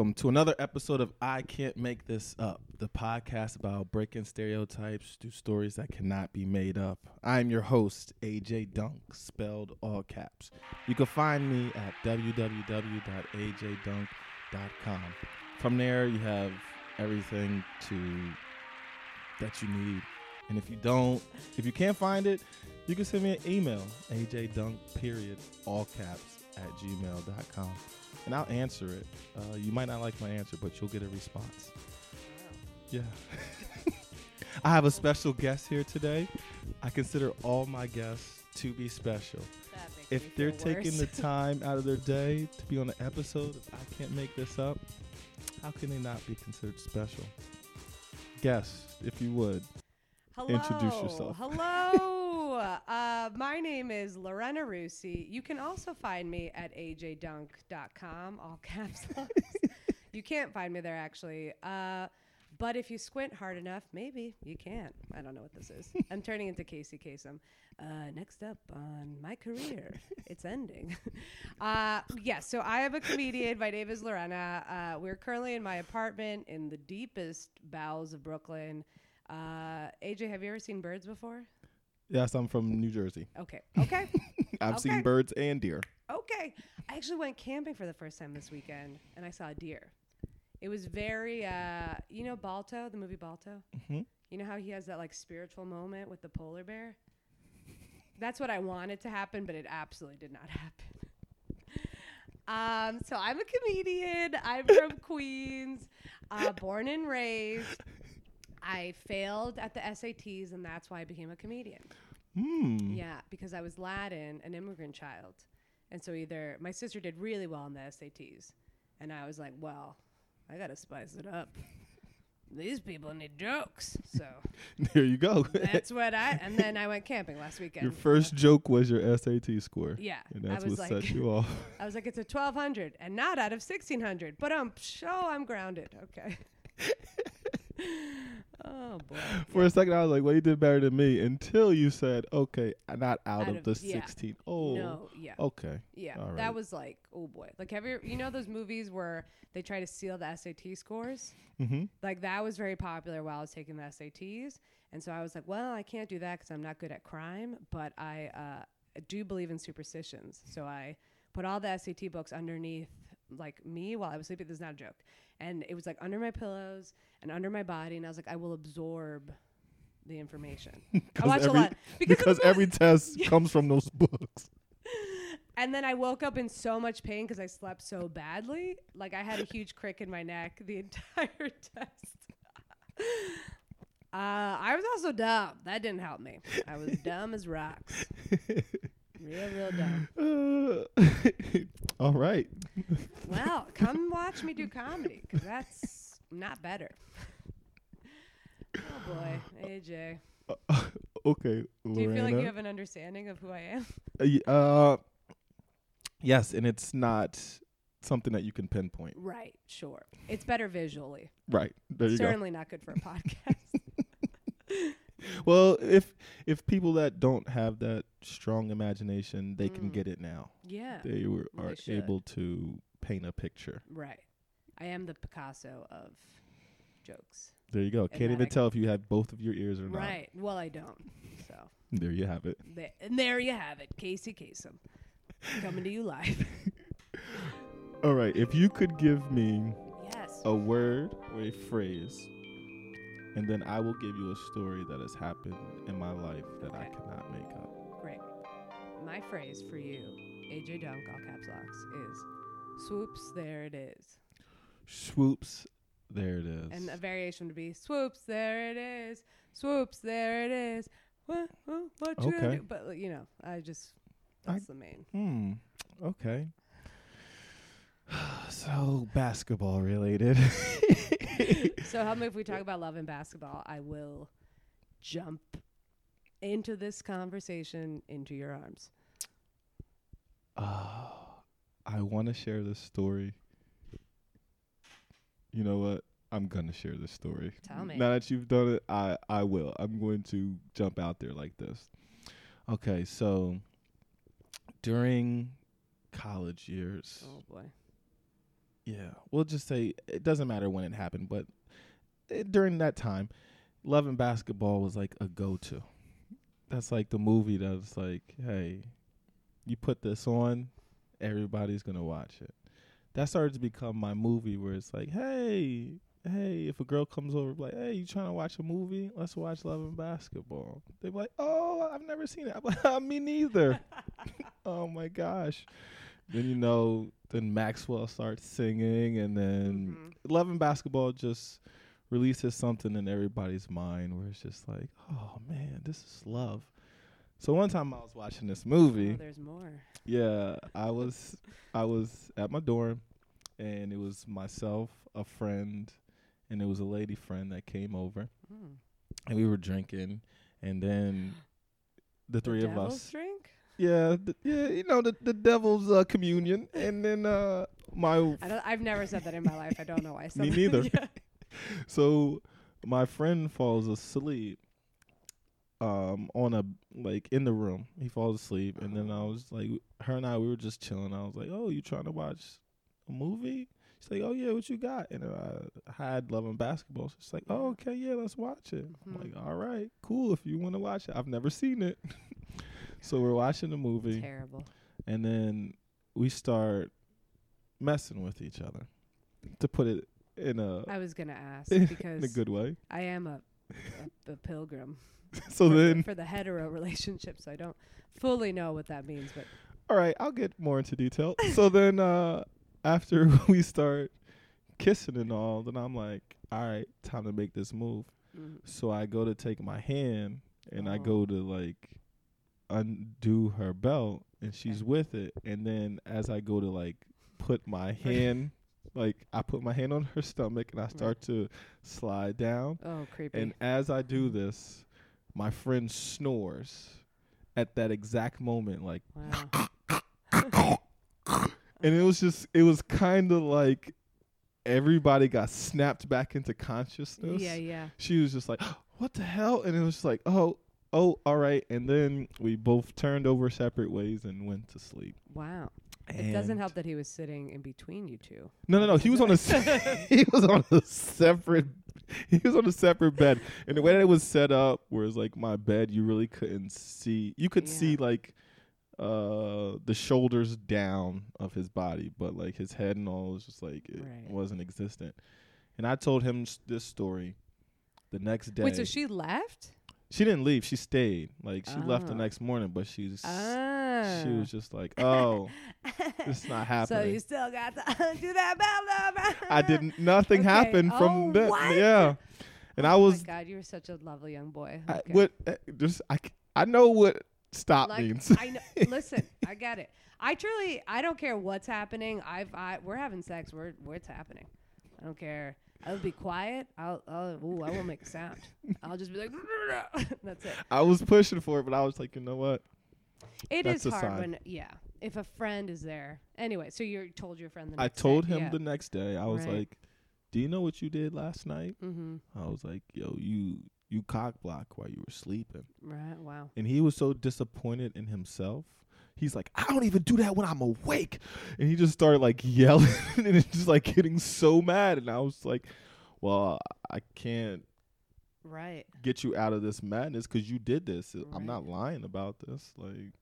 Welcome to another episode of I Can't Make This Up, the podcast about breaking stereotypes through stories that cannot be made up. I'm your host, AJ Dunk, spelled all caps. You can find me at www.ajdunk.com. From there, you have everything to that you need. And if you don't, if you can't find it, you can send me an email, ajdunk, period, all caps, at gmail.com and I'll answer it. Uh, you might not like my answer, but you'll get a response. Yeah. I have a special guest here today. I consider all my guests to be special. If they're taking the time out of their day to be on an episode of I Can't Make This Up, how can they not be considered special? Guess, if you would. Hello. Introduce yourself. Hello. uh, my name is Lorena Russi. You can also find me at ajdunk.com, all caps. locks. you can't find me there actually. Uh, but if you squint hard enough, maybe you can. I don't know what this is. I'm turning into Casey Kasem. Uh, next up on my career, it's ending. uh, yes, so I am a comedian. My name is Lorena. Uh, we're currently in my apartment in the deepest bowels of Brooklyn. Uh, AJ, have you ever seen birds before? Yes, I'm from New Jersey. Okay. Okay. I've Okay. seen birds and deer. okay. I actually went camping for the first time this weekend and I saw a deer. It was very, uh, you know, Balto, the movie Balto? Mhm. You know how he has that like spiritual moment with the polar bear? That's what I wanted to happen, but it absolutely did not happen. Um, so I'm a comedian. I'm from Queens, uh, born and raised. I failed at the SATs, and that's why I became a comedian. Hmm. Yeah, because I was Latin, an immigrant child. And so either my sister did really well on the SATs, and I was like, well, I got to spice it up. These people need jokes. So There you go. that's what I, and then I went camping last weekend. Your first joke was your SAT score. Yeah, And that's what like- set you off. I was like, it's a 1200 and not out of 1600, but I'm show I'm grounded. Okay. oh boy. For a second, I was like, well, you did better than me until you said, okay, not out, Out of, of- the yeah. 16. Oh, No, yeah. okay. Yeah, that was like, oh boy. Like, have you you know those movies where they try to steal the SAT scores? Mm-hmm. Like that was very popular while I was taking the SATs, and so I was like, well, I can't do that because I'm not good at crime, but I uh, do believe in superstitions. So I put all the SAT books underneath like me while I was sleeping. This is not a joke, and it was like under my pillows and under my body, and I was like, I will absorb the information. I watch every, a lot because, because every test comes from those books. And then I woke up in so much pain because I slept so badly. Like I had a huge crick in my neck the entire test. uh, I was also dumb. That didn't help me. I was dumb as rocks. Real, real dumb. Uh, all right. Well, come watch me do comedy because that's not better. Oh boy, AJ. okay, Do you feel like you have an understanding of who I am? Uh, y- uh, yes, and it's not something that you can pinpoint. Right, sure. It's better visually. Right. There you go. Certainly not good for a podcast. Well, if if people that don't have that strong imagination, they can Mm. get it now. yeah. They were, Well, they are able to paint a picture. Right. I am the Picasso of jokes. There you go. And Can't even I- tell if you have both of your ears or not. Right. Well, I don't. So There you have it. there, and there you have it, Casey Kasem, coming to you live. All right. If you could give me yes. a word or a phrase, and then I will give you a story that has happened in my life that I cannot make up. Great. My phrase for you, AJ Dunk, all caps locks, is swoops. There it is. Swoops. There it is. And a variation would be swoops. There it is. Swoops. There it is. What? What, what you gonna Okay. do? But you know, I just I- that's the main. Hmm. Okay. so basketball related. So help me if we talk about love and basketball. I will jump into this conversation into your arms. Oh, I I want to share this story. You know what? I'm gonna share this story. Tell me. Now that you've done it, I I will. I'm going to jump out there like this. Okay, so during college years, Oh boy. Yeah, we'll just say it doesn't matter when it happened, but it, during that time, Love and Basketball was like a go-to. That's like the movie that's like, hey, you put this on, everybody's gonna watch it. That started to become my movie where it's like, hey, hey, if a girl comes over, like, hey, you trying to watch a movie? Let's watch Love and Basketball. They're like, oh, I've never seen it. I'm like, me neither. oh my gosh. Then you know, then Maxwell starts singing, and then Mhm. Love and Basketball just releases something in everybody's mind where it's just like, oh man, this is love. So one time I was watching this movie. Oh, there's more. Yeah, I was I was at my dorm and it was myself, a friend, and it was a lady friend that came over Mm. and we were drinking and then the three the of devil's us drink? Yeah the, yeah you know the the devil's uh, communion and then uh my I don't, I've never said that in my life. I don't know why I said Me neither. Yeah. so my friend falls asleep um on a like in the room. He falls asleep and then i was like her and i we were just chilling. I was like oh you trying to watch a movie? She's like oh yeah what you got? And i had love and basketball. So she's like oh okay yeah let's watch it. I'm Mhm. like all right cool if you want to watch it. I've never seen it so we're watching the movie Terrible. and then we start messing with each other to put it in a I was gonna ask because in a good way I am a, a, a pilgrim so for, the- then for the hetero relationship, so I don't fully know what that means. But all right i'll get more into detail so then uh after we start kissing and all then i'm like all right time to make this move mm, so i go to take my hand and i Oh. go to like undo her belt and she's with it and then as i go to like put my hand like i put my hand on her stomach and i mm. start to slide down oh, creepy. And as I do mm. this, my friend snores at that exact moment, like, wow. and it was just, it was kind of like everybody got snapped back into consciousness. Yeah, yeah. She was just like, what the hell? And it was just like, oh, oh, all right. And then we both turned over separate ways and went to sleep. Wow. It doesn't help that he was sitting in between you two. No, no, no. He was on a se- he was on a separate he was on a separate bed, and the way that it was set up, whereas like my bed, you really couldn't see. You could Yeah. see like uh the shoulders down of his body, but like his head and all was just like it Right. wasn't existent. And I told him s- this story the next day. Wait, so she left? She didn't leave. She stayed. Like she left the Oh. next morning, but she's Ah. she was just like, oh, it's not happening. So you still got to do that bell. I didn't. Nothing Okay. happened from Oh, that. what? Yeah, and I Oh was my God, you were such a lovely young boy. I, what uh, just I I know what stop Like, means. I know. Listen, I get it. I truly, I don't care what's happening. I've, I, we're having sex. We're, it's happening. I don't care. I'll be quiet. I'll, I'll, ooh, I won't make a sound. I'll just be like, that's it. I was pushing for it, but I was like, you know what? It That's is hard sign. when, yeah, if a friend is there. Anyway, so you told your friend the I next day, told him yeah. the next day. I was Right. like, "Do you know what you did last night?" Mm-hmm. I was like, "Yo, you you cock block while you were sleeping," Right. Wow. and he was so disappointed in himself. He's like, "I don't even do that when I'm awake," and he just started like yelling and just like getting so mad. And I was like, "Well, I can't Right. get you out of this madness because you did this. I'm not lying about this. Like,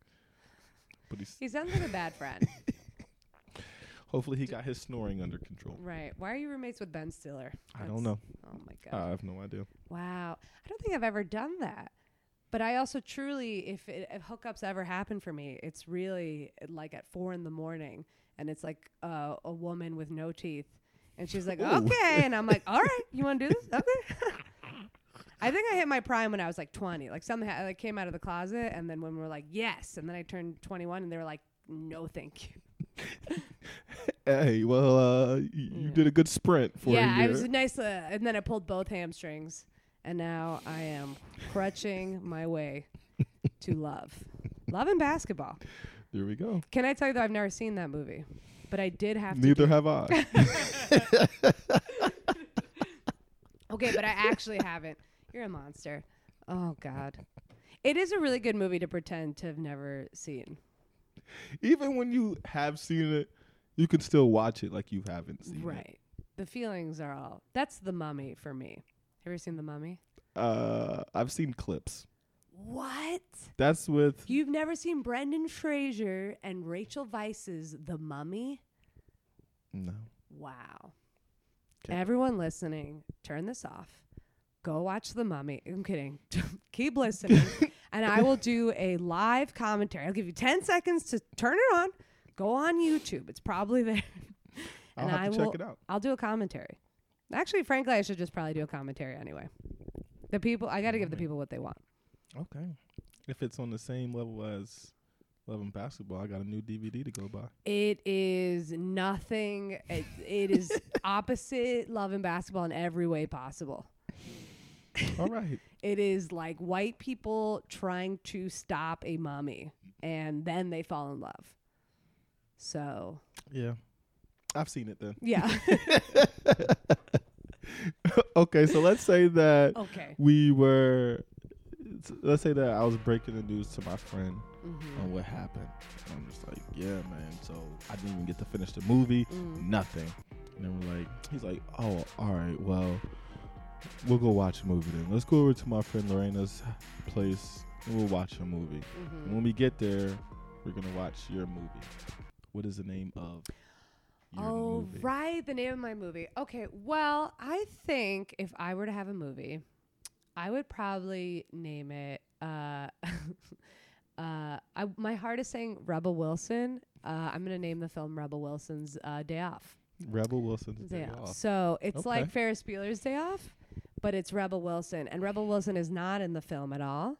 but he's He sounds like a bad friend. hopefully he got his snoring under control. right. Why are you roommates with Ben Stiller? I don't know. Oh my god. I have no idea. Wow. I don't think I've ever done that. But I also truly, if, it, if hookups ever happen for me, it's really like at four in the morning, and it's like uh, a woman with no teeth, and she's like, Ooh. "Okay," and I'm like, "All right, you want to do this? Okay." I think I hit my prime when I was like 20. Like something ha- like came out of the closet, and then when we were like, "Yes," and then I turned 21, and they were like, "No, thank you." Hey, well, uh, y- you Yeah. did a good sprint for yeah, a year. it was nice, uh, and then I pulled both hamstrings, and now I am crutching my way to love, love and basketball. there we go. Can I tell you though? I've never seen that movie. but I did have to. Neither have I. Okay, but I actually haven't. You're a monster. Oh God. It is a really good movie to pretend to have never seen. Even when you have seen it, you can still watch it like you haven't seen it. Right. The feelings are all. That's the mummy for me. Have you ever seen the mummy? Uh, I've seen clips. What? That's with You've never seen Brendan Fraser and Rachel Weisz's The Mummy? no. Wow. 'Kay. Everyone listening, turn this off. Go watch The Mummy. I'm kidding. Keep listening. and I will do a live commentary. I'll give you 10 seconds to turn it on. Go on YouTube. It's probably there. I'll and have I will check it out. I'll do a commentary. Actually, frankly, I should just probably do a commentary anyway. The people I got to give the people what they want. Okay. If it's on the same level as Love and Basketball, I got a new DVD to go by. It is nothing. It, it is opposite Love and Basketball in every way possible. All right. It is like white people trying to stop a mommy and then they fall in love. So, Yeah. I've seen it then. yeah. okay, so let's say that okay. we were let's say that I was breaking the news to my friend Mhm. on what happened. And I'm just like, yeah, man. So I didn't even get to finish the movie, Mm. nothing. And then we're like, he's like, oh, all right, well, we'll go watch a movie then. Let's go over to my friend Lorena's place and we'll watch a movie. Mhm. And when we get there, we're gonna watch your movie. What is the name of Oh, movie? right. The name of my movie. Okay. Well, I think if I were to have a movie, I would probably name it. Uh, uh, I, my heart is saying Rebel Wilson. Uh, I'm going to name the film Rebel Wilson's uh, Day Off. Rebel Wilson's Day Day Off. Off. So it's like Ferris Bueller's Day Off, but it's Rebel Wilson. And Rebel Wilson is not in the film at all.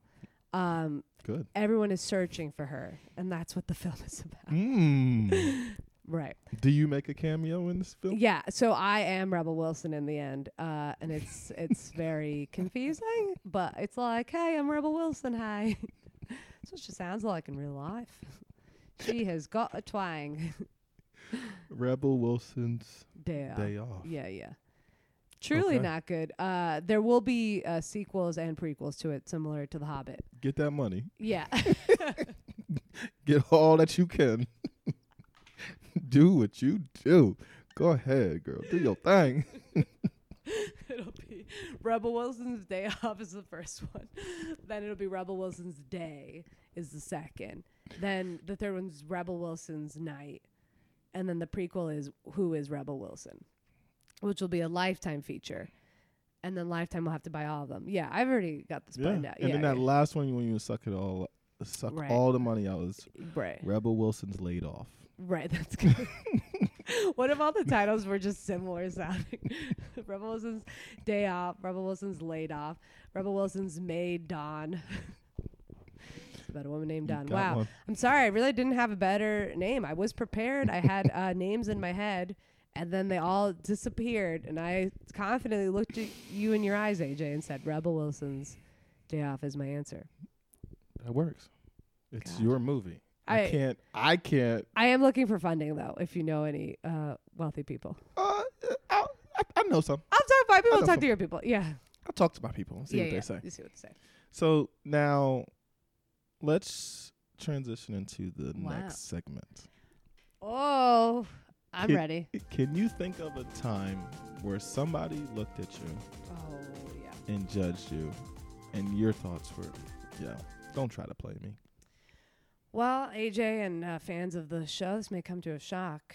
Um, Good. everyone is searching for her. And that's what the film is about. Mm. Right. Do you make a cameo in this film? Yeah, so I am Rebel Wilson in the end, uh, and it's it's very confusing, but it's like, hey, I'm Rebel Wilson. Hi, that's what she sounds like in real life. She has got a twang. Rebel Wilson's Day off. Day Off. Yeah, yeah. Truly Okay. not good. Uh, there will be uh, sequels and prequels to it, similar to The Hobbit. Get that money. Yeah, Get all that you can. do what you do. Go ahead, girl. Do your thing. it'll be Rebel Wilson's Day Off is the first one. then it'll be Rebel Wilson's Day is the second. Then the third one's Rebel Wilson's Night. And then the prequel is Who is Rebel Wilson? Which will be a lifetime feature. And then Lifetime will have to buy all of them. Yeah, I've already got this planned out. And yeah, then that yeah. last one when you suck it all suck Right. all the money out is right. Rebel Wilson's laid off. Right, that's good. what if all the titles were just similar sounding? Rebel Wilson's Day Off, Rebel Wilson's Laid Off, Rebel Wilson's Maid Dawn. it's about a woman named Dawn. Wow. one. I'm sorry, I really didn't have a better name. I was prepared. I had uh, names in my head, and then they all disappeared. And I confidently looked at you in your eyes, AJ, and said, Rebel Wilson's Day Off is my answer. That works. It's God. your movie. I, I- can't I can't I am looking for funding, though, if you know any uh, wealthy people. uh I, I, I know some. I'll talk to my people. Talk some. to your people. Yeah. I'll talk to my people and see yeah, what yeah. they say. You see what they say. So now let's transition into the Wow. next segment. Oh, I'm Kid- ready. Can you think of a time where somebody looked at you Oh, yeah. and judged you and your thoughts were, yeah, don't try to play me. Well, AJ and uh, fans of the show, this may come to a shock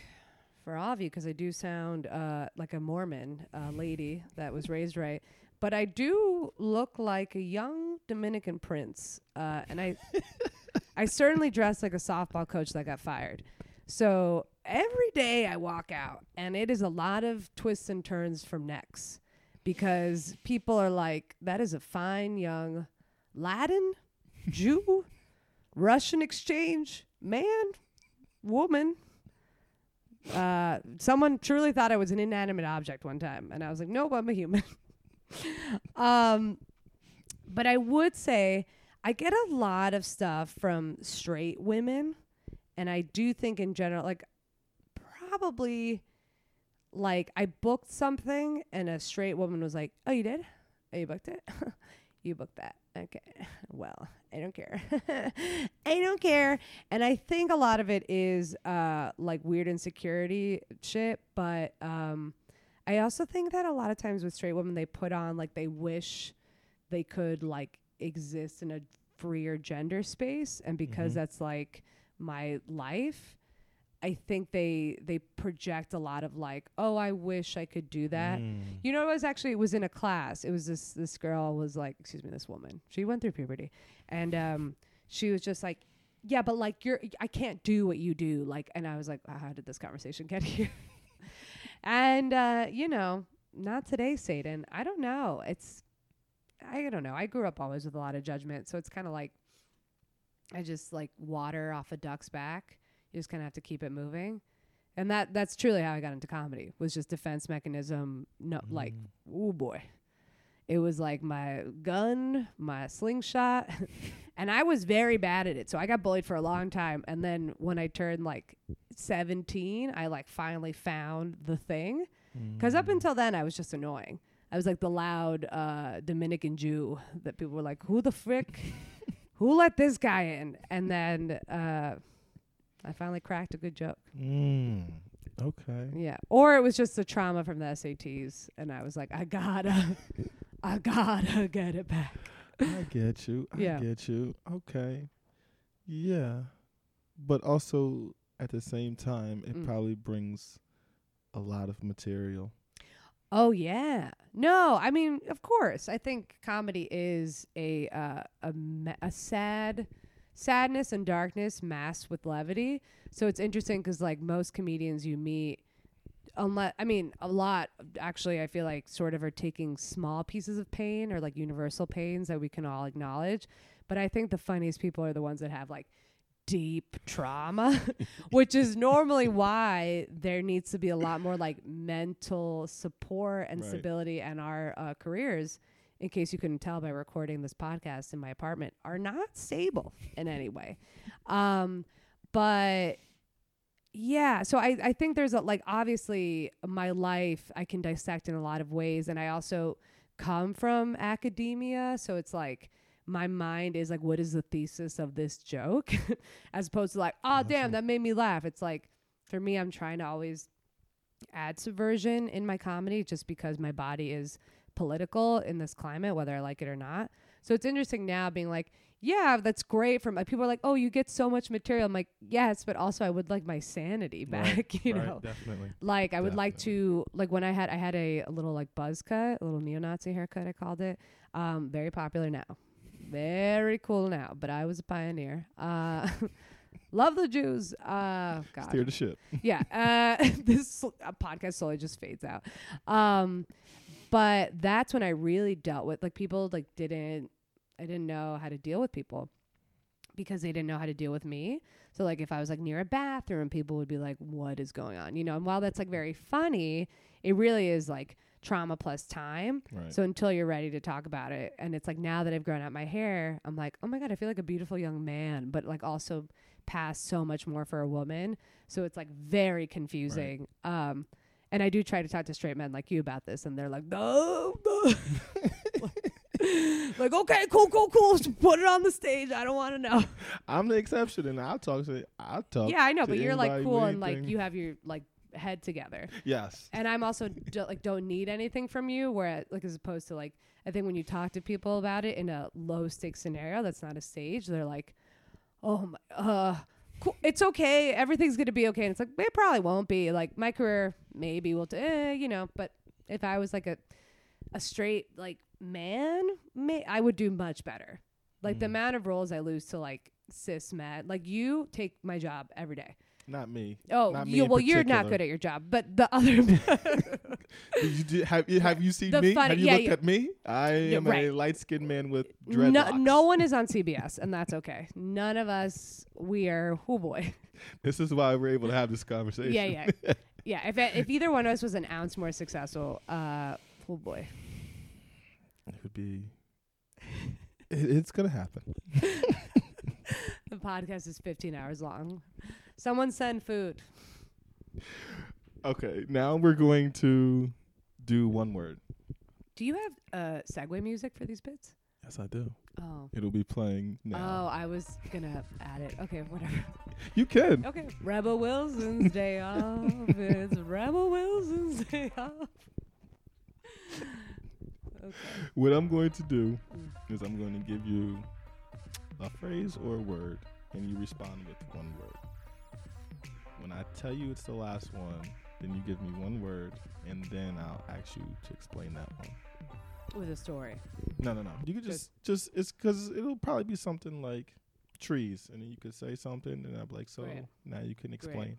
for all of you because I do sound uh, like a Mormon uh, lady that was raised right. But I do look like a young Dominican prince, uh, and I, I certainly dress like a softball coach that got fired. So every day I walk out, and it is a lot of twists and turns from necks, because people are like, "That is a fine young Latin Jew." Russian exchange man, woman. Uh, someone truly thought I was an inanimate object one time, and I was like, "Nope, I'm a human." um, but I would say I get a lot of stuff from straight women, and I do think in general, like probably like I booked something and a straight woman was like, "Oh, you did? Oh, you booked it? you booked that? Okay. Well, I don't care. I don't care." And I think a lot of it is uh like weird insecurity shit, but um I also think that a lot of times with straight women they put on like they wish they could like exist in a freer gender space and because Mhm. that's like my life I think they they project a lot of like, oh, I wish I could do that. Mm. You know, it was actually it was in a class. It was this this girl was like, excuse me, this woman. She went through puberty, and um, she was just like, yeah, but like you're, I can't do what you do. Like, and I was like, how did this conversation get here? and uh, you know, not today, Satan. I don't know. It's, I don't know. I grew up always with a lot of judgment, so it's kind of like, I just like water off a duck's back. You just kind of have to keep it moving. And that that's truly how I got into comedy. Was just defense mechanism. No, like, Mm. oh boy, it was like my gun, my slingshot, and I was very bad at it. So I got bullied for a long time. And then when I turned like seventeen, I like finally found the thing. Because up Mm. until then, I was just annoying. I was like the loud uh, Dominican Jew that people were like, "Who the frick? Who let this guy in?" And then uh, I finally cracked a good joke. Mm. Okay. Yeah. Or it was just the trauma from the SATs, and I was like, "I gotta, I gotta get it back." I get you. I Yeah. get you. Okay. Yeah. But also at the same time it Mm. probably brings a lot of material. Oh yeah. No, I mean, of course. I think comedy is a uh, a ma- a sad sadness and darkness masked with levity. So it's interesting because like most comedians you meet unless I mean a lot actually I feel like sort of are taking small pieces of pain or like universal pains that we can all acknowledge. But I think the funniest people are the ones that have like deep trauma, which is normally why there needs to be a lot more like mental support and Right. stability in our uh, careers. In case you couldn't tell by recording this podcast in my apartment, are not stable in any way. Um, but yeah, so I, I think there's a like obviously my life I can dissect in a lot of ways, and I also come from academia, so it's like my mind is like, what is the thesis of this joke, as opposed to like, oh damn, Gotcha. that made me laugh. It's like for me, I'm trying to always add subversion in my comedy, just because my body is political in this climate, whether I like it or not. So it's interesting now being like, yeah, that's great. From people are like, oh, you get so much material. I'm like, yes, but also I would like my sanity back. Right, you right, know, definitely. like I would like to like when I had I had a, a little like buzz cut, a little neo-Nazi haircut. I called it. Um, very popular now, very cool now. But I was a pioneer. Uh, love the Jews. Uh, God, Steer the ship. yeah. Uh, this uh, podcast slowly just fades out. Um, but that's when I really dealt with like people like didn't I didn't know how to deal with people because they didn't know how to deal with me. So like if I was like near a bathroom, people would be like, "What is going on?" You know. And while that's like very funny, it really is like trauma plus time. Right. So until you're ready to talk about it, and it's like now that I've grown out my hair, I'm like, oh my god, I feel like a beautiful young man, but like also past so much more for a woman. So it's like very confusing. Um, and I do try to talk to straight men like you about this, and they're like, no, no. like okay, cool, cool, cool. Just put it on the stage. I don't want to know. I'm the exception and I'll talk to I'll talk. yeah, I know, but you're like cool and like you have your like head together. Yes. and I'm also do, like don't need anything from you. Where like as opposed to like I think when you talk to people about it in a low stakes scenario that's not a stage, they're like, oh my, uh, cool. it's okay, everything's gonna be okay. And it's like it probably won't be. Like my career maybe will, t- eh, you know. But if I was like a a straight like man, may I would do much better. Like the Mm. amount of roles I lose to like cis men, like you take my job every day. Not me. Oh, Not me you, well, you're not good at your job, but the other you do, have you have you seen The me? funny- have you yeah, looked at me? I am a light skinned man with dreadlocks. No, no one is on CBS, and that's okay. None of us. We are. Oh boy. This is why we're able to have this conversation. Yeah, yeah, yeah. If if either one of us was an ounce more successful, uh, oh boy. It would be. It, it's gonna happen. The podcast is 15 hours long. Someone send food. Okay, now we're going to do one word. Do you have uh, segue music for these bits? Yes, I do. Oh. It'll be playing now. Oh. I was gonna add it. Okay, whatever. You can. Okay. Rebel Wilson's day off. It's Rebel Wilson's day off. Okay. What I'm going to do Mm. is I'm going to give you a phrase or a word, and you respond with one word. When I tell you it's the last one, then you give me one word, and then I'll ask you to explain that one. With a story. No, no, no. You could just, just it's because it'll probably be something like trees, and then you could say something, and I'm like, so Great. now you can explain.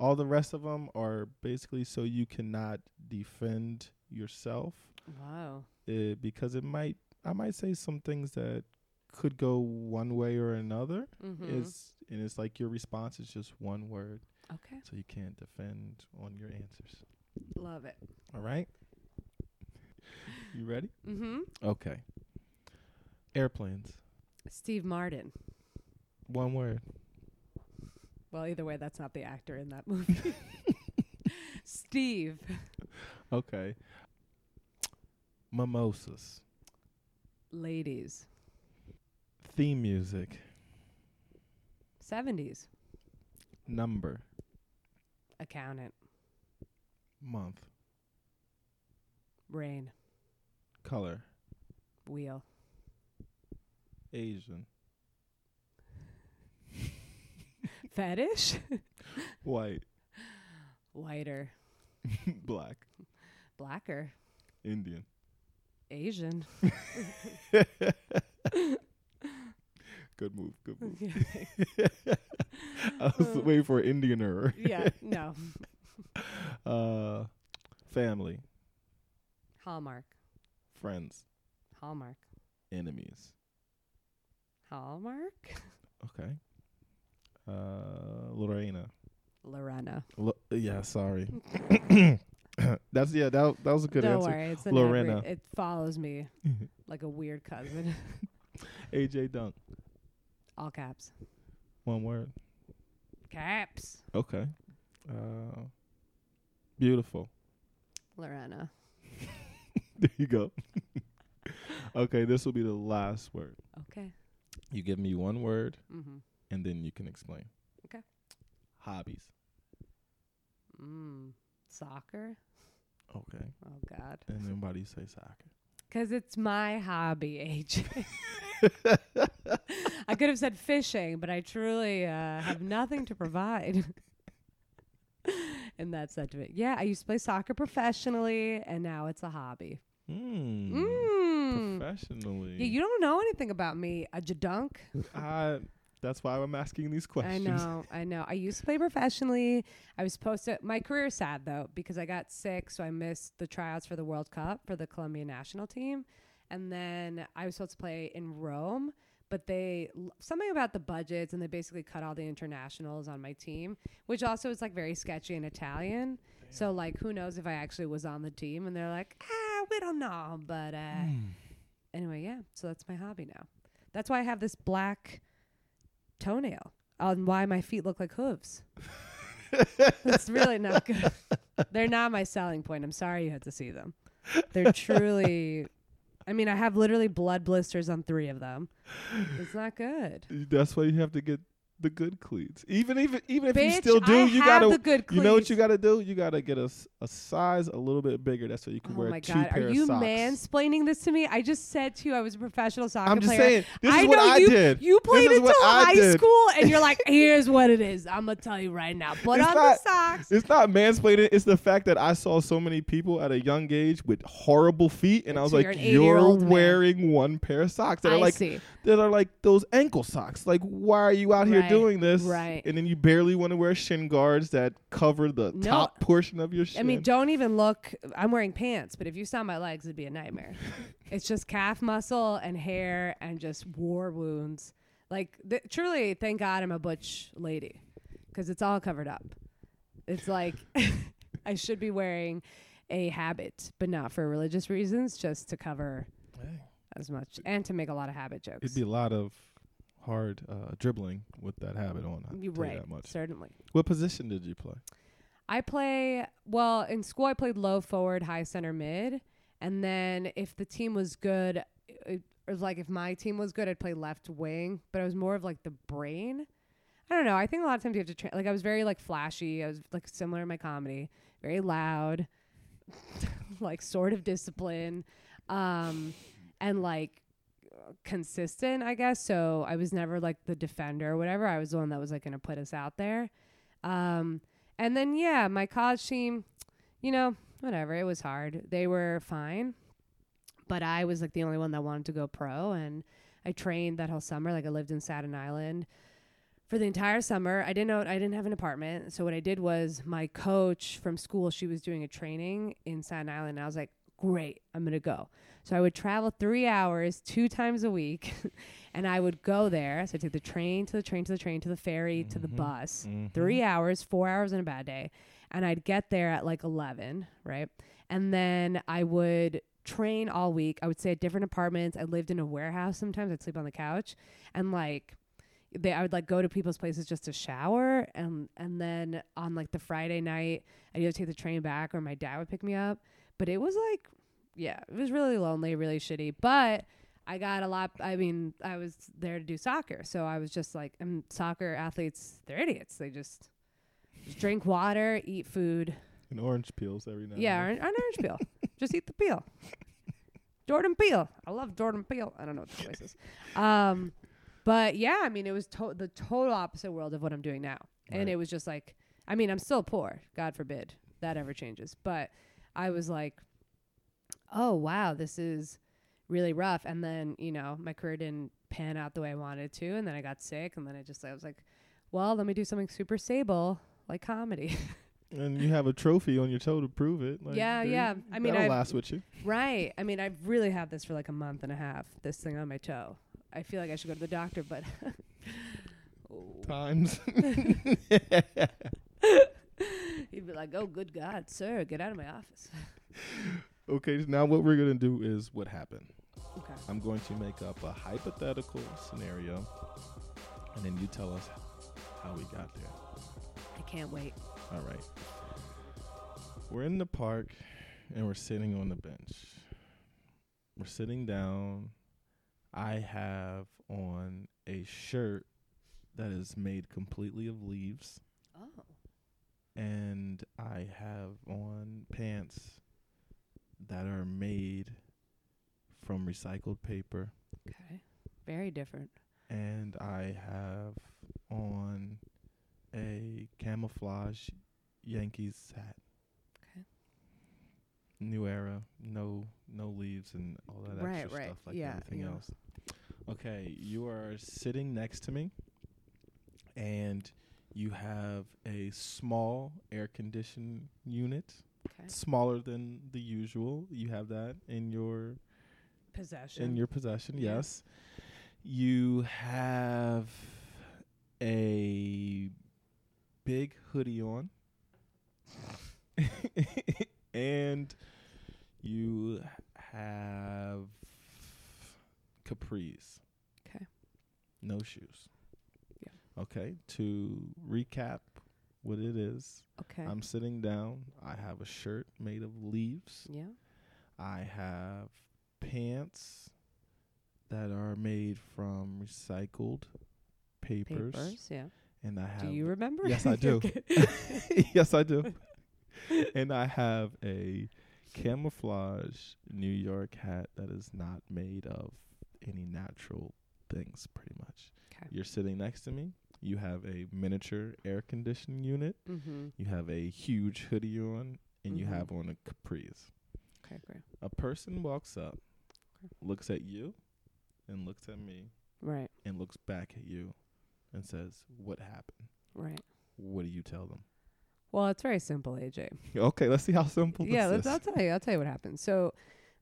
All the rest of them are basically so you cannot defend yourself, Wow. uh, because it might, I might say some things that could go one way or another. Mm-hmm. Is and it's like your response is just one word, Okay. so you can't defend on your answers. Love it. All right. You ready? Mm-hmm. Okay. Airplanes. Steve Martin. One word. Well, either way, that's not the actor in that movie. Steve. Okay. Mimosas. Ladies. Theme music. 70s. Number. Accountant. Month. Rain. Color. Wheel. Asian. Fetish. White. Whiter. Black. Blacker. Indian. Asian. Good move. Good move. I was waiting for an Indianer. yeah, no. Uh, family. Hallmark. Friends. Hallmark. Enemies. Hallmark. Okay. Uh, Lorena. Lorena. Lo- yeah, sorry. That's yeah. That that was a good Don't answer. worry, it's Lorena. every. It follows me like a weird cousin. AJ Dunk. All caps. One word. Caps. Okay. Uh, beautiful. Lorena. There you go. okay, this will be the last word. Okay. You give me one word, Mm-hmm. and then you can explain. Okay. Hobbies. Mm. Soccer. Okay. Oh God. And then why do you say soccer? Because it's my hobby, AJ. I could have said fishing, but I truly uh, have nothing to provide. and that's that sentiment. Yeah, I used to play soccer professionally, and now it's a hobby. Mm. Mm. Professionally. Yeah, you don't know anything about me, AJ Dunk. I, that's why I'm asking these questions. I know, I know. I used to play professionally. I was supposed to. My career's sad though because I got sick, so I missed the tryouts for the World Cup for the Colombian national team, and then I was supposed to play in Rome. But they something about the budgets, and they basically cut all the internationals on my team, which also is like very sketchy in Italian. So like, who knows if I actually was on the team? And they're like, ah, we don't know. But uh, anyway, yeah. So that's my hobby now. That's why I have this black toenail on why my feet look like hooves. It's really not good. They're not my selling point. I'm sorry you had to see them. They're truly. I mean, I have literally blood blisters on three of them. It's not good. That's why you have to get the good cleats. Even even even if you still do, I you gotta. you know what you gotta do? You gotta get a, a size a little bit bigger. That's so you can Oh wear my two god, pair are you socks. mansplaining this to me? I just said to you I was a professional soccer I'm just player. saying. This I is what I you, did. You played until high did. school, and you're like, "Here's what it is. I'm gonna tell you right now. Put It's on not- the socks." It's not mansplaining. It's the fact that I saw so many people at a young age with horrible feet, and I was So like, you're "You're 80-year-old man." wearing one pair of socks that I are like see. that are like those ankle socks. Like, why are you out here Right, doing this? right. And then you barely want to wear shin guards that cover the No. top portion of your shin. I mean, don't even look. I'm wearing pants, but if you saw my legs, it'd be a nightmare. it's just calf muscle and hair and just war wounds. Like, th- truly, thank God I'm a butch lady because it's all covered up. It's like I should be wearing a habit, but not for religious reasons, just to cover Hey, as much and to make a lot of habit jokes. it'd be a lot of hard uh, dribbling with that habit on. Tell right, that much. certainly. What position did you play? I play well in school. I played low forward, high center, mid, and then if the team was good, it, or like if my team was good, I'd play left wing. But I was more of like the brain. I don't know. I think a lot of times you have to tra- like I was very like flashy. I was like similar in my comedy, very loud, like sort of discipline, um, and like consistent, I guess. So I was never like the defender or whatever. I was the one that was like going to put us out there. Um, and then yeah, my college team, you know, whatever. It was hard. They were fine, but I was like the only one that wanted to go pro, and I trained that whole summer. Like I lived in Staten Island for the entire summer. I didn't know I didn't have an apartment, so what I did was my coach from school. She was doing a training in Staten Island, and I was like, great, I'm gonna go. So I would travel three hours two times a week, and I would go there. So I take the train to the train to the train to the ferry to the Mhm. bus. Mhm. Three hours, four hours in a bad day, and I'd get there at like eleven, right? And then I would train all week. I would stay at different apartments. I lived in a warehouse sometimes. I'd sleep on the couch, and like they I would like go to people's places just to shower and and then on like the Friday night I'd either take the train back or my dad would pick me up. But it was like yeah, it was really lonely, really shitty. But I got a lot I mean, I was there to do soccer. So I was just like and soccer athletes, they're idiots. They just, just drink water, eat food. And orange peels every now. Yeah, and an, an orange peel. Just eat the peel. Jordan Peele. I love Jordan Peele. I don't know what the voice is. Um, but yeah, I mean, it was to- the total opposite world of what I'm doing now, and it was just like, I mean, I'm still poor. God forbid that ever changes. But I was like, oh wow, this is really rough. And then you know, my career didn't pan out the way I wanted to, and then I got sick, and then I just I was like, well, let me do something super stable like comedy. And you have a trophy on your toe to prove it. Like, Yeah, yeah. I mean, that'll I've- last with you. Right. I mean, I've really had this for like a month and a half. This thing on my toe. I feel like I should go to the doctor, but Oh. Times. he'd be like, "Oh, good God, sir, get out of my office." okay, now what we're gonna do is what happened. Okay. I'm going to make up a hypothetical scenario, and then you tell us how we got there. I can't wait. All right. We're in the park and we're sitting on the bench. We're sitting down. I have on a shirt that is made completely of leaves, Oh. And I have on pants that are made from recycled paper, Okay. Very different. and I have on a camouflage Yankees hat. Okay. New era, no no leaves and all that Right, extra right. stuff like Yeah, everything yeah. else. Okay, you are sitting next to me and you have a small air conditioned unit, Okay. smaller than the usual. You have that in your Possession. in your possession, Yeah. yes. You have a big hoodie on. and you have capris. Okay. No shoes. Okay. To recap what it is, okay. I'm sitting down. I have a shirt made of leaves. yeah. I have pants that are made from recycled papers, Papers. Yeah. and I have Do you remember? Yes, I do. Yes, I do. and I have a camouflage New York hat that is not made of any natural things, pretty much. 'Kay. You're sitting next to me. You have a miniature air conditioning unit. mm-hmm. You have a huge hoodie on, and you Mhm. have on a capris. Okay. Great. A person walks up, Okay. looks at you, and looks at me, Right. and looks back at you, and says, "What happened?" Right. What do you tell them? Well, it's very simple, AJ. Okay, let's see how simple yeah, this let's, is. I'll tell you. I'll tell you what happened. So,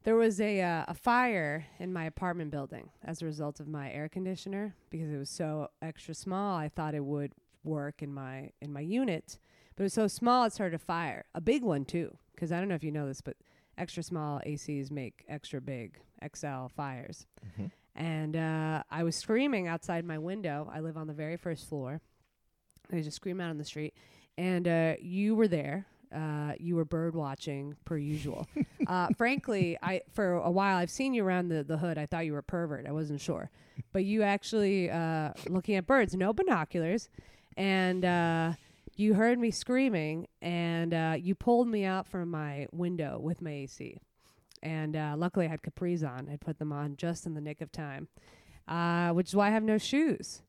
there was a uh, a fire in my apartment building as a result of my air conditioner because it was so extra small. I thought it would work in my in my unit, but it was so small it started a fire. A big one too, because I don't know if you know this, but extra small ACs make extra big XL fires. Mhm. And uh, I was screaming outside my window. I live on the very first floor. I was just screaming out on the street. and uh, you were there. Uh, you were bird watching per usual. uh, frankly, I for a while I've seen you around the, the hood. I thought you were a pervert. I wasn't sure, but you actually uh, looking at birds, no binoculars, and uh, you heard me screaming, and uh, you pulled me out from my window with my AC, and uh, luckily I had capris on. I put them on just in the nick of time, which is why I have no shoes.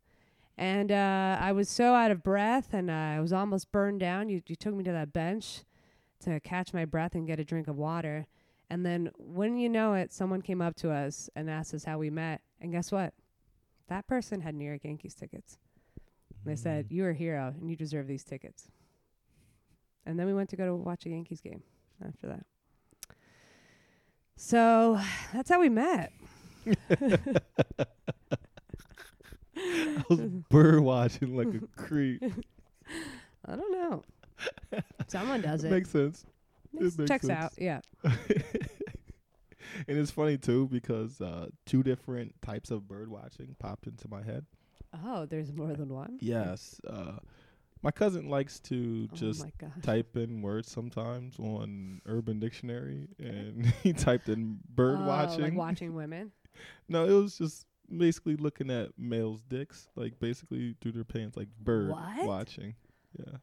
And uh, I was so out of breath, and uh, I was almost burned down. You you took me to that bench to catch my breath and get a drink of water. And then, when you know it, someone came up to us and asked us how we met. And guess what? That person had New York Yankees tickets. And they said, "You're a hero, and you deserve these tickets." And then we went to go to watch a Yankees game after that. So that's how we met. I was bird watching like a creep. I don't know. Someone does it. Makes sense. Makes- makes checks sense. out. Yeah. and it's funny too because uh, two different types of bird watching popped into my head. Oh, there's more than one. Yes, uh, my cousin likes to Oh just type in words sometimes on Urban Dictionary, and he typed in bird Oh, watching. Like watching women. no, it was just basically looking at males' dicks, like basically through their pants, like bird What? watching. Yeah,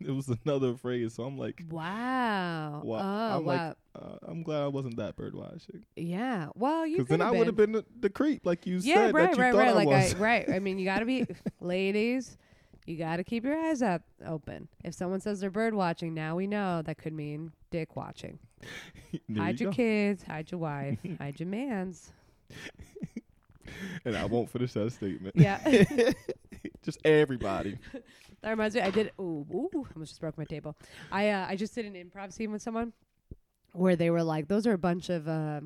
it was another phrase. So I'm like, Wow. Wa- Oh I'm like, wow. uh, I'm glad I wasn't that bird watching. yeah. Well, you Because then I would have been the, the creep, like you Yeah, said right, that you right, right. I Like was. I right. I mean, you got to be ladies. You got to keep your eyes up open. If someone says they're bird watching, now we know that could mean dick watching. Hide you your go. kids, hide your wife, hide your mans. And I won't finish that statement. Yeah. just everybody. That reminds me, I did. Ooh, ooh, almost just broke my table. I uh, I just did an improv scene with someone where they were like, "Those are a bunch of uh,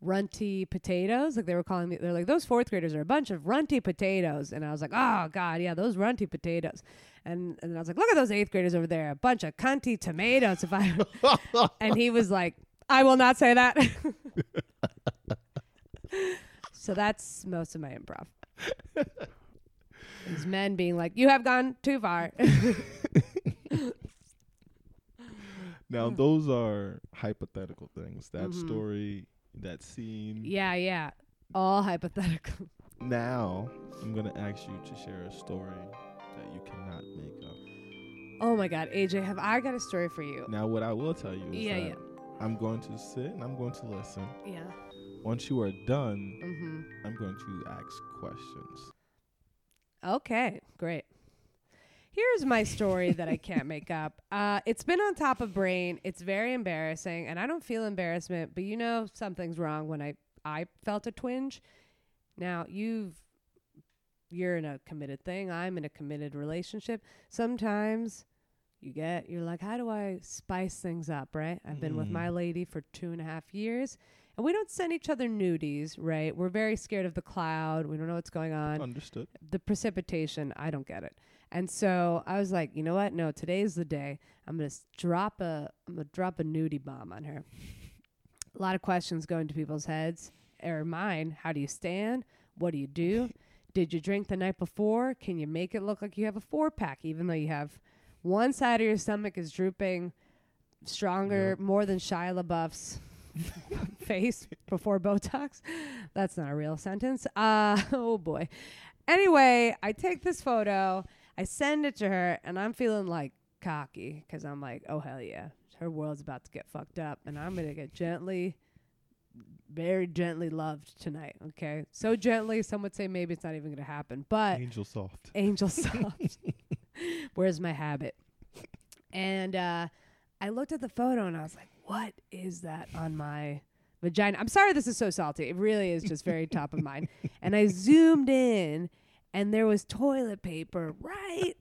runty potatoes." Like they were calling me, they're like, "Those fourth graders are a bunch of runty potatoes," and I was like, "Oh God, yeah, those runty potatoes." And and I was like, "Look at those eighth graders over there, a bunch of cunty tomatoes." If I and he was like, "I will not say that." So that's most of my improv. These men being like, "You have gone too far." Now those are hypothetical things. That Mhm. story, that scene. yeah, yeah, all hypothetical. Now I'm gonna ask you to share a story that you cannot make up. Oh my God, AJ, have I got a story for you? Now what I will tell you is Yeah, that yeah. I'm going to sit and I'm going to listen. Yeah. Once you are done, Mm-hmm. I'm going to ask questions. Okay, great. Here's my story that I can't make up. Uh, it's been on top of brain. It's very embarrassing, and I don't feel embarrassment, but you know something's wrong when I I felt a twinge. Now you've you're in a committed thing. I'm in a committed relationship. Sometimes you get you're like, how do I spice things up? Right? I've been with my lady for two and a half years, and we don't send each other nudies. Right? We're very scared of the cloud. We don't know what's going on Understood. the precipitation, I don't get it. And so I was like, you know what? No, today's the day. I'm gonna s- drop a I'm gonna drop a nudie bomb on her. A lot of questions go into people's heads or mine. How do you stand? What do you do? Did you drink the night before? Can you make it look like you have a four pack, even though you have one side of your stomach is drooping stronger, more than Shia LaBeouf's face before Botox? That's not a real sentence. Uh, oh boy. Anyway, I take this photo, I send it to her, and I'm feeling like cocky because I'm like, oh hell yeah, her world's about to get fucked up, and I'm gonna get gently, very gently loved tonight. Okay, so gently, some would say maybe it's not even gonna happen, but Angel soft. angel soft. Where's my habit? And uh, I looked at the photo and I was like, what is that on my vagina? I'm sorry this is so salty. It really is just very top of mind. And I zoomed in and there was toilet paper right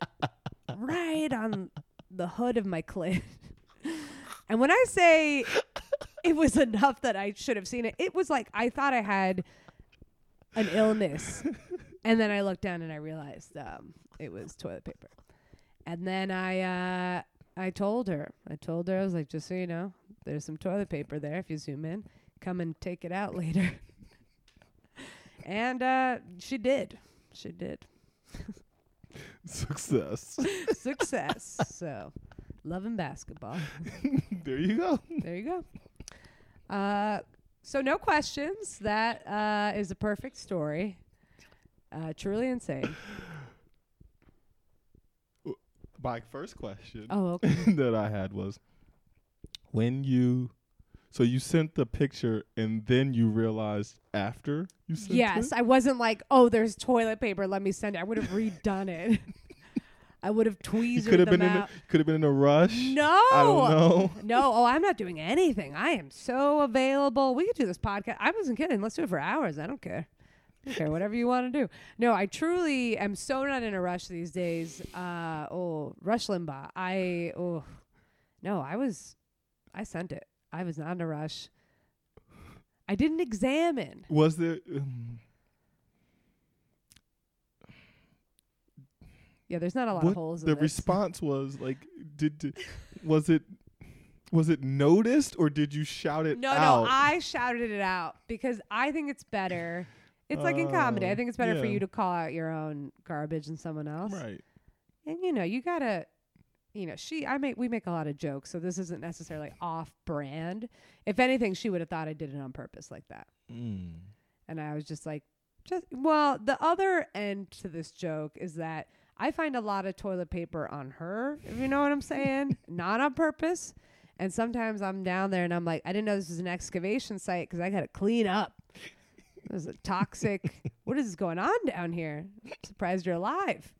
right on the hood of my clit. And when I say it was enough that I should have seen it, it was like I thought I had an illness. and then I looked down and I realized um, it was toilet paper. And then I uh, I told her. I told her I was like, just so you know, there's some toilet paper there. If you zoom in, come and take it out later. and uh, she did. She did. Success. Success. so, Love and Basketball. there you go. There you go. Uh, so no questions. That uh, is a perfect story. Uh, truly insane. My first question Oh, okay. that I had was when you so you sent the picture and then you realized after you sent yes, it? I wasn't like, oh, there's toilet paper. Let me send it. I would have redone it. I would have tweezed could have been in a, could have been in a rush. no, I don't know. No, oh, I'm not doing anything. I am so available. We could do this podcast. I wasn't kidding. Let's do it for hours. I don't care. Care. Whatever you want to do. No, I truly am so not in a rush these days. Uh, oh, Rush Limbaugh. I oh, no, I was, I sent it. I was not in a rush. I didn't examine. Was there um, Yeah, there's not a lot of holes. the response was like did, did was it was it noticed or did you shout it No, out? no, I shouted it out because I think it's better. It's like in comedy. I Oh, think it's better for yeah. you to call out your own garbage than someone else. right. And you know, you gotta, you know, she, I make, we make a lot of jokes, so this isn't necessarily off brand. If anything, she would have thought I did it on purpose like that. Mm. And I was just like, just well, the other end to this joke is that I find a lot of toilet paper on her, if you know what I'm saying, not on purpose. And sometimes I'm down there and I'm like, I didn't know this was an excavation site because I got to clean up. There's a toxic. what is going on down here? I'm surprised you're alive.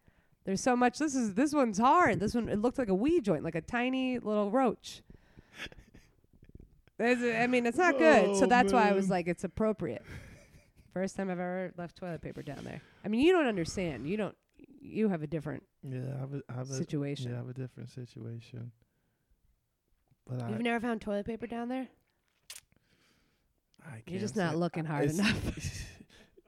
There's so much. This is this one's hard. This one it looked like a wee joint, like a tiny little roach. There's a- I mean, it's not good. So Oh, that's why I was like, it's appropriate. First time I've ever left toilet paper down there. I mean, you don't understand. You don't. You have a different Yeah, I have a, I have a situation. Yeah, I have a different situation. But You've never found toilet paper down there. I You're just not looking hard it's- enough.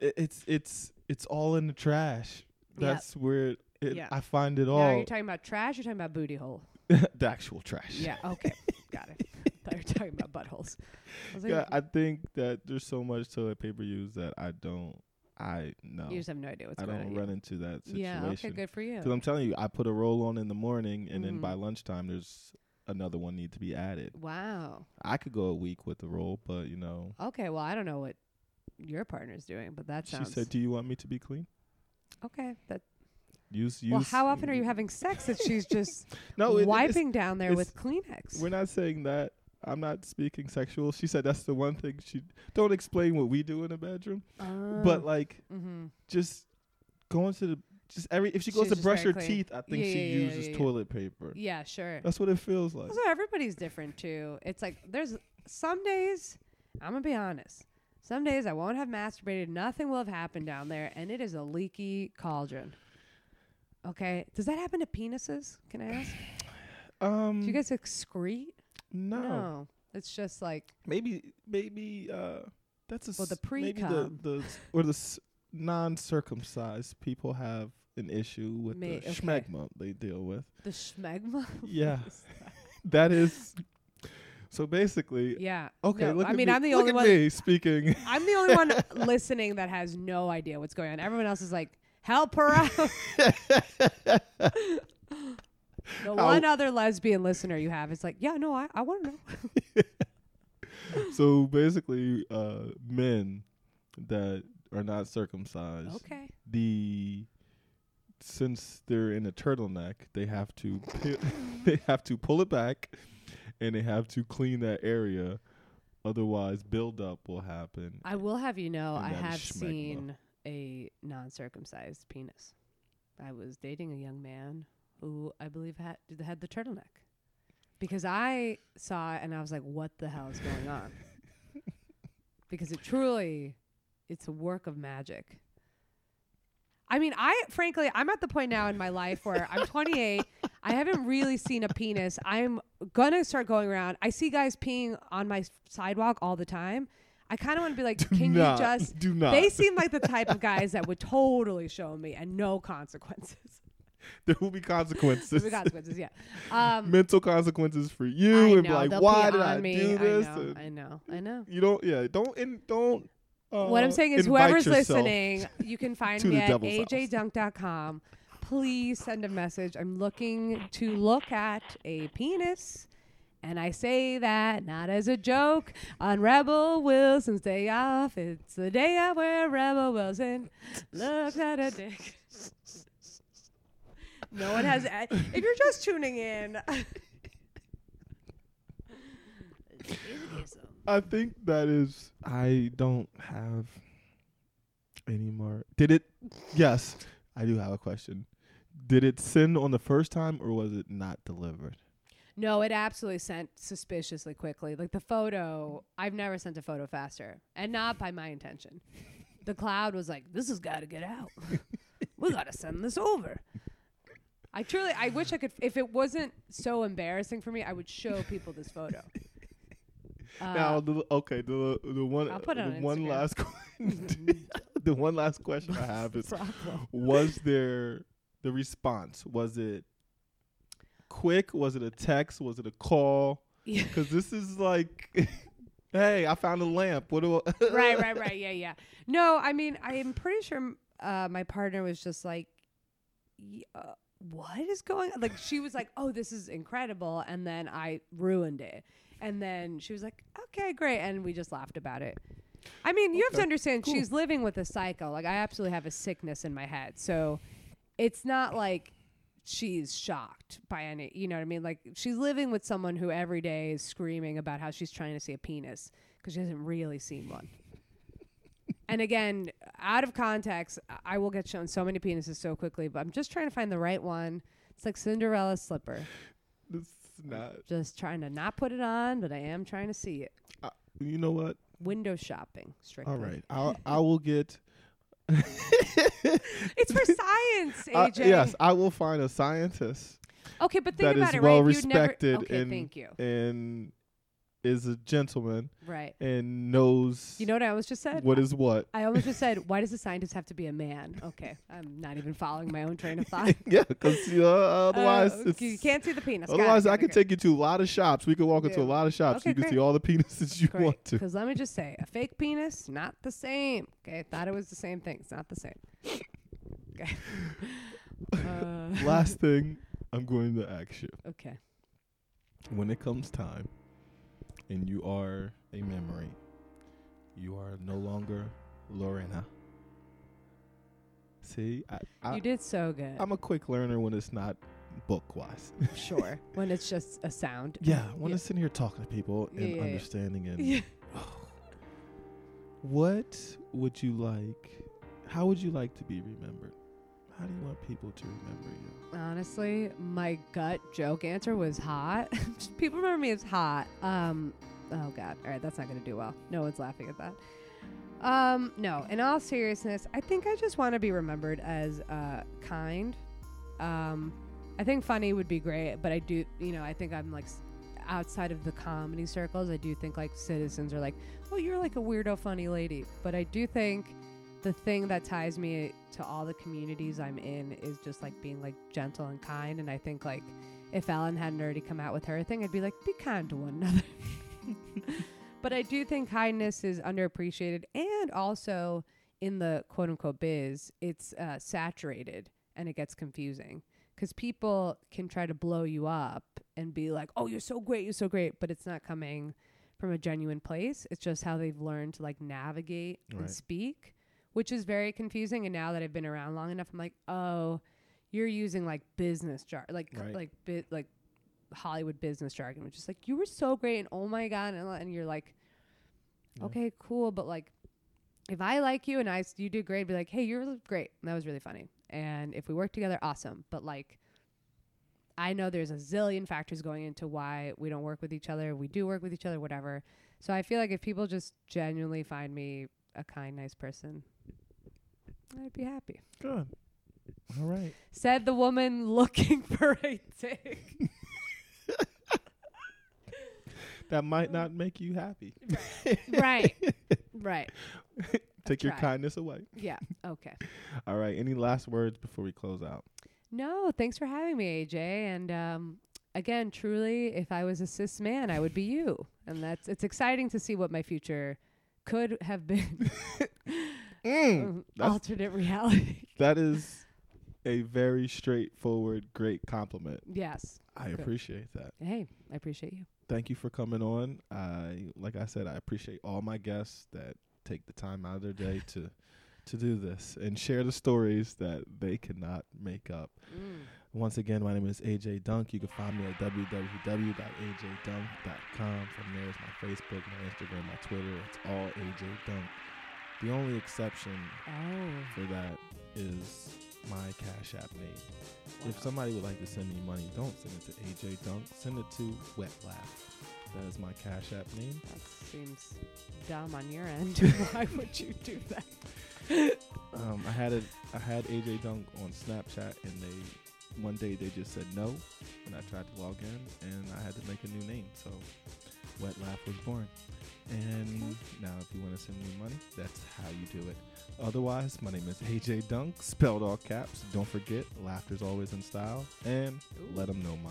it's it's it's all in the trash. That's where it, Yeah. I find it Now, all. are you talking about trash? You're talking about booty hole? the actual trash. Yeah. Okay. Got it. thought you were talking about buttholes. I like, Yeah, I think that there's so much toilet paper used that I don't. I know. you just have no idea what's I going on. don't yeah. run into that situation. Yeah. Okay. Good for you. Because I'm telling you, I put a roll on in the morning, and then by Mhm. lunchtime, there's another one need to be added. Wow. I could go a week with the role, but you know, Okay. Well, I don't know what your partner's doing, but that sounds. she said, "Do you want me to be clean?" okay. That Use use. well, how often are you having sex that she's just no it- wiping down there with Kleenex? We're not saying that. I'm not speaking sexual. She said that's the one thing she don't explain what we do in the bedroom, but like mm-hmm. just going to the just every if she goes She's to brush her clean. teeth, I think Yeah, she yeah, uses yeah, toilet paper. yeah, sure. That's what it feels like. Also, everybody's different too. It's like there's some days I'm gonna be honest. Some days I won't have masturbated. Nothing will have happened down there, and it is a leaky cauldron. Okay, does that happen to penises? Can I ask? Um, Do you guys excrete? no. it's just like maybe maybe uh that's a Well, the s- maybe the the or the non-circumcised people have an issue with May- the okay. schmegma they deal with. the schmegma. Yeah, that is. So basically, yeah. okay. No, I mean, me, I'm the look only one. me speaking. I'm the only one listening that has no idea what's going on. Everyone else is like, help her out. the one other lesbian listener you have is like, yeah, no, I, I want to know. so basically, uh, men that are not circumcised, Okay. the since they're in a turtleneck, they have to pi- they have to pull it back, and they have to clean that area. Otherwise, buildup will happen. I will have you know, I have seen a non-circumcised penis. I was dating a young man who I believe had had the turtleneck because I saw it and I was like, "What the hell is going on?" because it truly, it's a work of magic. I mean, I frankly, I'm at the point now in my life where I'm 28. I haven't really seen a penis. I'm gonna start going around. I see guys peeing on my sidewalk all the time. I kind of want to be like, Do can not, you just? do not? They seem like the type of guys that would totally show me and no consequences. there will be consequences. No consequences, yeah. Um, Mental consequences for I you, and be know, like, why did I me. do this? I know, I know, I know. you don't, yeah, don't, in, don't. Uh, what I'm saying is, whoever's listening, you can find me at ajdunk.com. please send a message. I'm looking to look at a penis. And I say that not as a joke on Rebel Wilson's day off. It's the day out where Rebel Wilson looks at a dick. No one has. a- If you're just tuning in, I think that is. I don't have any more. Did it? Yes, I do have a question. Did it send on the first time, or was it not delivered? no, it absolutely sent suspiciously quickly. Like the photo, I've never sent a photo faster, and not by my intention. The cloud was like, "This has got to get out. we got to send this over." I truly, I wish I could. If it wasn't so embarrassing for me, I would show people this photo. Uh, now, the, okay, the the one I'll put it the on one Instagram. last the one last question I have is: problem. Was there the response? Was it quick? Was it a text? Was it a call? Because this is like, hey, I found a lamp. What do? I right, right, right. Yeah, yeah. No, I mean, I am pretty sure uh, my partner was just like, uh, "What is going?" on? Like, she was like, "Oh, this is incredible," and then I ruined it. And then she was like, "Okay, great," and we just laughed about it. I mean, you have to Okay, understand, cool. she's living with a psycho. Like, I absolutely have a sickness in my head, so it's not like she's shocked by any you know what i mean like she's living with someone who every day is screaming about how she's trying to see a penis because she hasn't really seen one and again out of context I- i will get shown so many penises so quickly but i'm just trying to find the right one it's like cinderella's slipper This is not. just trying to not put it on but i am trying to see it You know what? window shopping strictly All right, I'll I will get. it's for science Uh, aj yes, I will find a scientist okay but think that about is it well right you'd never- respected okay and thank you and is a gentleman right and knows you know what i almost just said what is what. I almost just said, why does a scientist have to be a man? Okay, I'm not even following my own train of thought. yeah, because you know, otherwise Uh, you can't see the penis. Otherwise I could take you to a lot of shops. We could walk into a lot of shops. Okay, you can see all the penises you. Great. want to. Because let me just say, a fake penis, not the same. Okay, I thought it was the same thing. It's not the same. Okay. Uh, Last thing I'm going to ask you. okay. when it comes time and you are a memory, you are no longer Lorena. See, I, I, you did so good. I'm a quick learner when it's not book wise. sure. When it's just a sound. yeah, when Yeah. it's sitting here talking to people Yeah, and yeah, understanding and Yeah. what would you like? How would you like to be remembered? How do you want people to remember you? Honestly, my gut joke answer was hot. People remember me as hot. Um, oh god. All right, that's not gonna do well. No one's laughing at that. Um, no. In all seriousness, I think I just want to be remembered as uh, kind. Um, I think funny would be great, but I do, you know, I think I'm like outside of the comedy circles. I do think like citizens are like, oh, you're like a weirdo, funny lady. But I do think the thing that ties me to all the communities I'm in is just like being like gentle and kind. And I think like if Ellen hadn't already come out with her thing, I'd be like, be kind to one another. but I do think kindness is underappreciated and also in the quote unquote biz, it's uh, saturated and it gets confusing because people can try to blow you up and be like, oh, you're so great, you're so great, but it's not coming from a genuine place. It's just how they've learned to like navigate and speak, which is very confusing. And now that I've been around long enough, I'm like, oh, you're using like business jar, like Right. like bit like Hollywood business jargon, which is like you were so great and oh my god, and, and you're like, Yeah. okay, cool, but like if I like you and I you did great, be like, hey, you're great, and that was really funny, and if we work together, awesome. But like, I know there's a zillion factors going into why we don't work with each other. We do work with each other, whatever. So I feel like if people just genuinely find me a kind, nice person, I'd be happy. Good. All right. Said the woman looking for a dick. That might not make you happy. right. Right. Take your kindness away. Yeah. Okay. All right. Any last words before we close out? No, thanks for having me, AJ. And um, again, truly, if I was a cis man, I would be you. And that's it's exciting to see what my future could have been. Mm, alternate reality. that is a very straightforward, great compliment. Yes. I Good. appreciate that. Hey, I appreciate you. Thank you for coming on. I like I said, I appreciate all my guests that take the time out of their day to to do this and share the stories that they cannot make up. Mm. Once again, my name is AJ Dunk. You can find me at www.ajdunk.com. From there is my Facebook, my Instagram, my Twitter. It's all AJ Dunk. The only exception Oh. for that is my Cash App name. If somebody would like to send me money, don't send it to AJ Dunk. Send it to Wet Laugh. That is my Cash App name. That seems dumb on your end. Why would you do that? Um, I had a I had AJ Dunk on Snapchat, and they one day they just said no, and I tried to log in, and I had to make a new name. So Wet Laugh was born. And now, if you want to send me money, that's how you do it. Otherwise, my name is AJ Dunk, spelled all caps. Don't forget, laughter's always in style, and Ooh. them know, ma.